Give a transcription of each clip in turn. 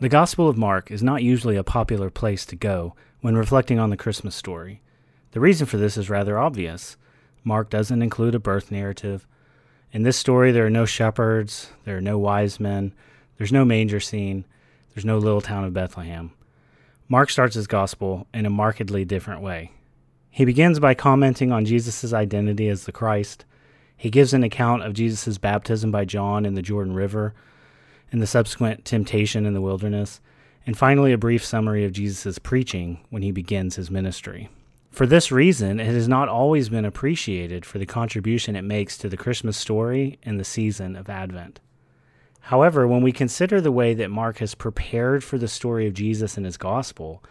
The Gospel of Mark is not usually a popular place to go when reflecting on the Christmas story. The reason for this is rather obvious. Mark doesn't include a birth narrative. In this story, there are no shepherds, there are no wise men, there's no manger scene, there's no little town of Bethlehem. Mark starts his gospel in a markedly different way. He begins by commenting on Jesus' identity as the Christ. He gives an account of Jesus' baptism by John in the Jordan River and the subsequent temptation in the wilderness, and finally a brief summary of Jesus' preaching when he begins his ministry. For this reason, it has not always been appreciated for the contribution it makes to the Christmas story and the season of Advent. However, when we consider the way that Mark has prepared for the story of Jesus in his gospel,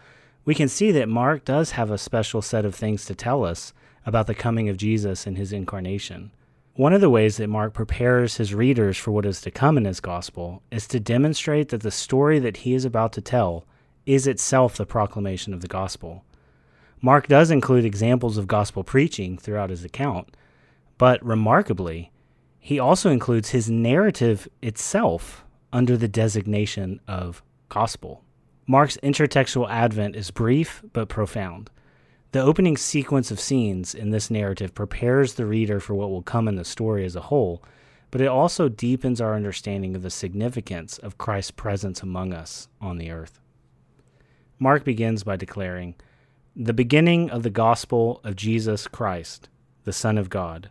we can see that Mark does have a special set of things to tell us about the coming of Jesus and his incarnation. One of the ways that Mark prepares his readers for what is to come in his gospel is to demonstrate that the story that he is about to tell is itself the proclamation of the gospel. Mark does include examples of gospel preaching throughout his account, but remarkably, he also includes his narrative itself under the designation of gospel. Mark's intertextual advent is brief but profound. The opening sequence of scenes in this narrative prepares the reader for what will come in the story as a whole, but it also deepens our understanding of the significance of Christ's presence among us on the earth. Mark begins by declaring, The beginning of the gospel of Jesus Christ, the Son of God.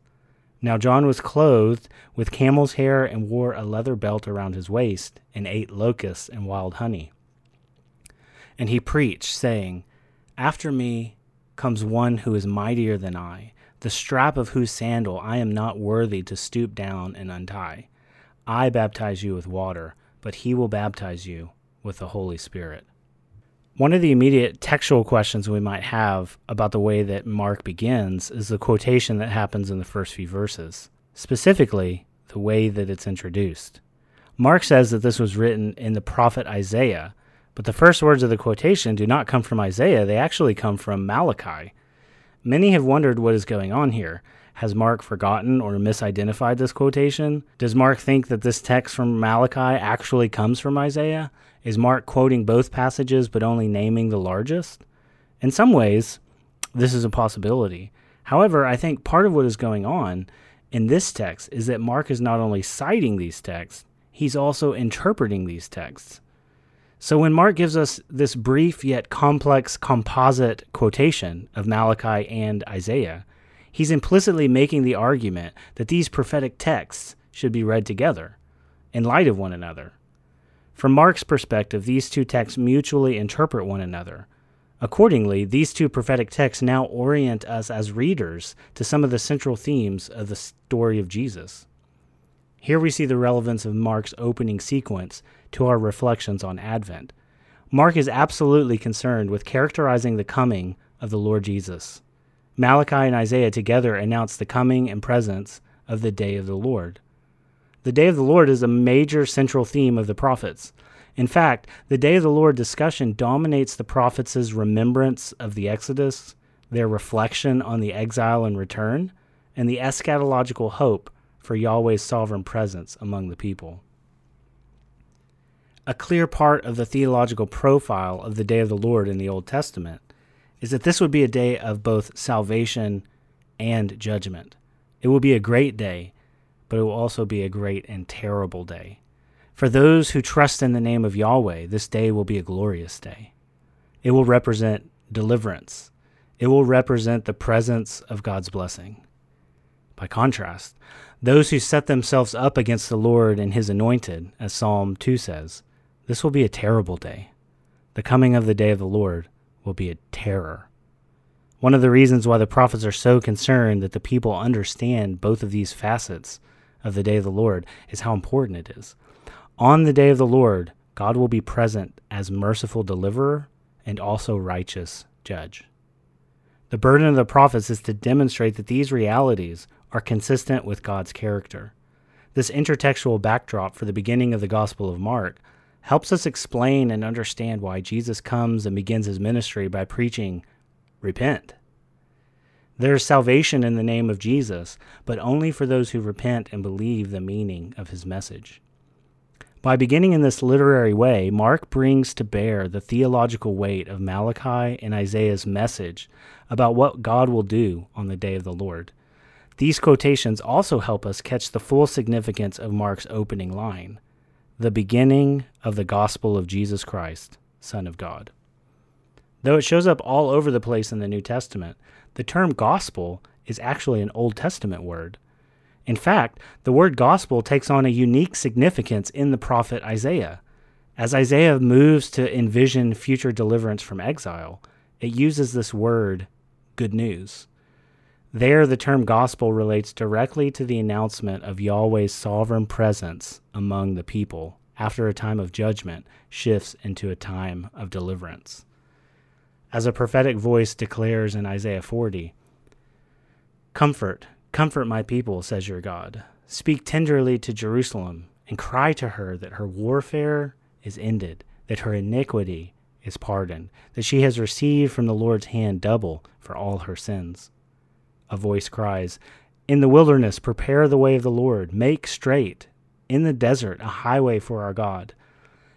Now John was clothed with camel's hair and wore a leather belt around his waist and ate locusts and wild honey. And he preached, saying, After me comes one who is mightier than I, the strap of whose sandal I am not worthy to stoop down and untie. I baptize you with water, but he will baptize you with the Holy Spirit. One of the immediate textual questions we might have about the way that Mark begins is the quotation that happens in the first few verses, specifically, the way that it's introduced. Mark says that this was written in the prophet Isaiah, but the first words of the quotation do not come from Isaiah, they actually come from Malachi. Many have wondered what is going on here. Has Mark forgotten or misidentified this quotation? Does Mark think that this text from Malachi actually comes from Isaiah? Is Mark quoting both passages but only naming the largest? In some ways, this is a possibility. However, I think part of what is going on in this text is that Mark is not only citing these texts, he's also interpreting these texts. So when Mark gives us this brief yet complex composite quotation of Malachi and Isaiah, he's implicitly making the argument that these prophetic texts should be read together, in light of one another. From Mark's perspective, these two texts mutually interpret one another. Accordingly, these two prophetic texts now orient us as readers to some of the central themes of the story of Jesus. Here we see the relevance of Mark's opening sequence to our reflections on Advent. Mark is absolutely concerned with characterizing the coming of the Lord Jesus. Malachi and Isaiah together announce the coming and presence of the day of the Lord. The day of the Lord is a major central theme of the prophets. In fact, the day of the Lord discussion dominates the prophets' remembrance of the Exodus, their reflection on the exile and return, and the eschatological hope for Yahweh's sovereign presence among the people. A clear part of the theological profile of the day of the Lord in the Old Testament is that this would be a day of both salvation and judgment. It will be a great day, but it will also be a great and terrible day. For those who trust in the name of Yahweh, this day will be a glorious day. It will represent deliverance. It will represent the presence of God's blessing. By contrast, those who set themselves up against the Lord and his anointed, as Psalm 2 says, this will be a terrible day. The coming of the day of the Lord will be a terror. One of the reasons why the prophets are so concerned that the people understand both of these facets of the day of the Lord is how important it is. On the day of the Lord, God will be present as merciful deliverer and also righteous judge. The burden of the prophets is to demonstrate that these realities are consistent with God's character. This intertextual backdrop for the beginning of the Gospel of Mark helps us explain and understand why Jesus comes and begins his ministry by preaching, Repent. There is salvation in the name of Jesus, but only for those who repent and believe the meaning of his message. By beginning in this literary way, Mark brings to bear the theological weight of Malachi and Isaiah's message about what God will do on the day of the Lord. These quotations also help us catch the full significance of Mark's opening line the beginning of the gospel of Jesus Christ, Son of God. Though it shows up all over the place in the New Testament, the term gospel is actually an Old Testament word. In fact, the word gospel takes on a unique significance in the prophet Isaiah. As Isaiah moves to envision future deliverance from exile, it uses this word, good news. There, the term gospel relates directly to the announcement of Yahweh's sovereign presence among the people after a time of judgment shifts into a time of deliverance. As a prophetic voice declares in Isaiah 40 Comfort, comfort my people, says your God. Speak tenderly to Jerusalem and cry to her that her warfare is ended, that her iniquity is pardoned, that she has received from the Lord's hand double for all her sins a voice cries, In the wilderness, prepare the way of the Lord, make straight, in the desert, a highway for our God.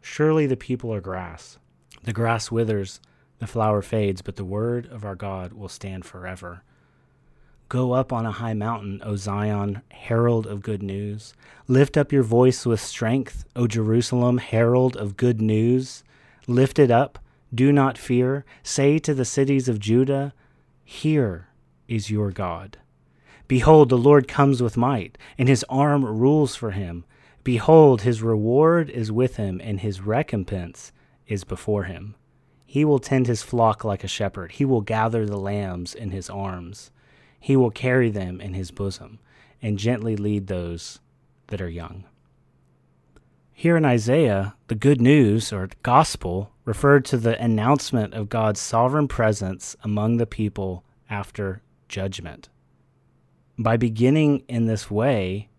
Surely the people are grass. The grass withers, the flower fades, but the word of our God will stand forever. Go up on a high mountain, O Zion, herald of good news. Lift up your voice with strength, O Jerusalem, herald of good news. Lift it up, do not fear. Say to the cities of Judah, Here is your God. Behold, the Lord comes with might, and his arm rules for him. Behold, his reward is with him, and his recompense is before him. He will tend his flock like a shepherd. He will gather the lambs in his arms. He will carry them in his bosom, and gently lead those that are young. Here in Isaiah, the good news, or gospel, referred to the announcement of God's sovereign presence among the people after judgment by beginning in this way,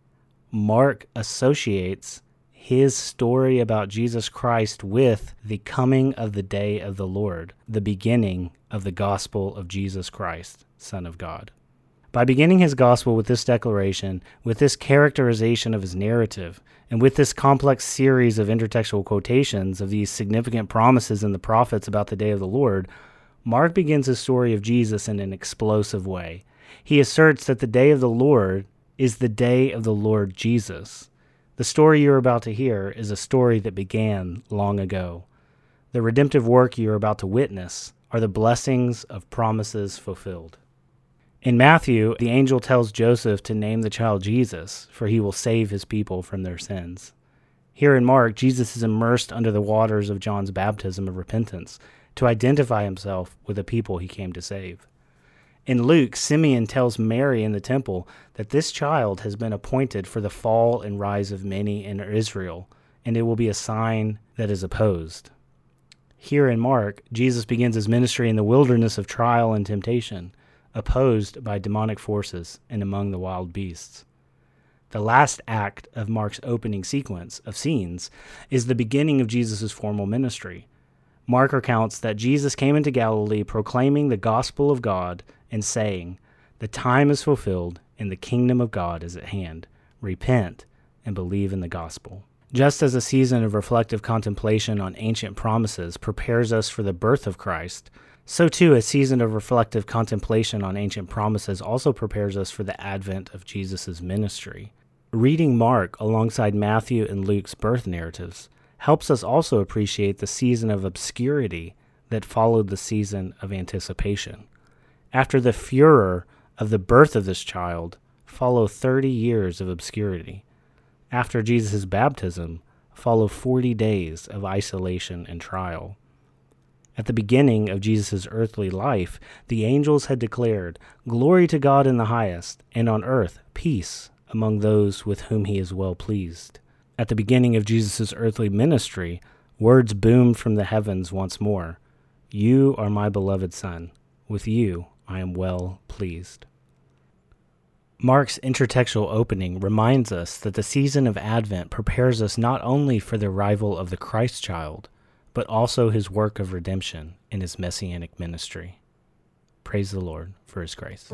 Mark associates his story about Jesus Christ with the coming of the day of the Lord, the beginning of the gospel of Jesus Christ, Son of God. By beginning his gospel with this declaration, with this characterization of his narrative, and with this complex series of intertextual quotations of these significant promises in the prophets about the day of the Lord, Mark begins his story of Jesus in an explosive way he asserts that the day of the Lord is the day of the Lord Jesus. The story you're about to hear is a story that began long ago. The redemptive work you're about to witness are the blessings of promises fulfilled. In Matthew, the angel tells Joseph to name the child Jesus, for he will save his people from their sins. Here in Mark, Jesus is immersed under the waters of John's baptism of repentance to identify himself with the people he came to save. In Luke, Simeon tells Mary in the temple that this child has been appointed for the fall and rise of many in Israel, and it will be a sign that is opposed. Here in Mark, Jesus begins his ministry in the wilderness of trial and temptation, opposed by demonic forces and among the wild beasts. The last act of Mark's opening sequence of scenes is the beginning of Jesus' formal ministry. Mark recounts that Jesus came into Galilee proclaiming the gospel of God and saying, The time is fulfilled and the kingdom of God is at hand. Repent and believe in the gospel. Just as a season of reflective contemplation on ancient promises prepares us for the birth of Christ, So, too, a season of reflective contemplation on ancient promises also prepares us for the advent of Jesus' ministry. Reading Mark alongside Matthew and Luke's birth narratives helps us also appreciate the season of obscurity that followed the season of anticipation. After the furor of the birth of this child, follow 30 years of obscurity. After Jesus' baptism, follow 40 days of isolation and trial. At the beginning of Jesus' earthly life, the angels had declared, Glory to God in the highest, and on earth peace among those with whom he is well pleased. At the beginning of Jesus' earthly ministry, words boomed from the heavens once more You are my beloved Son. With you I am well pleased. Mark's intertextual opening reminds us that the season of Advent prepares us not only for the arrival of the Christ child, but also his work of redemption in his messianic ministry. Praise the Lord for his grace.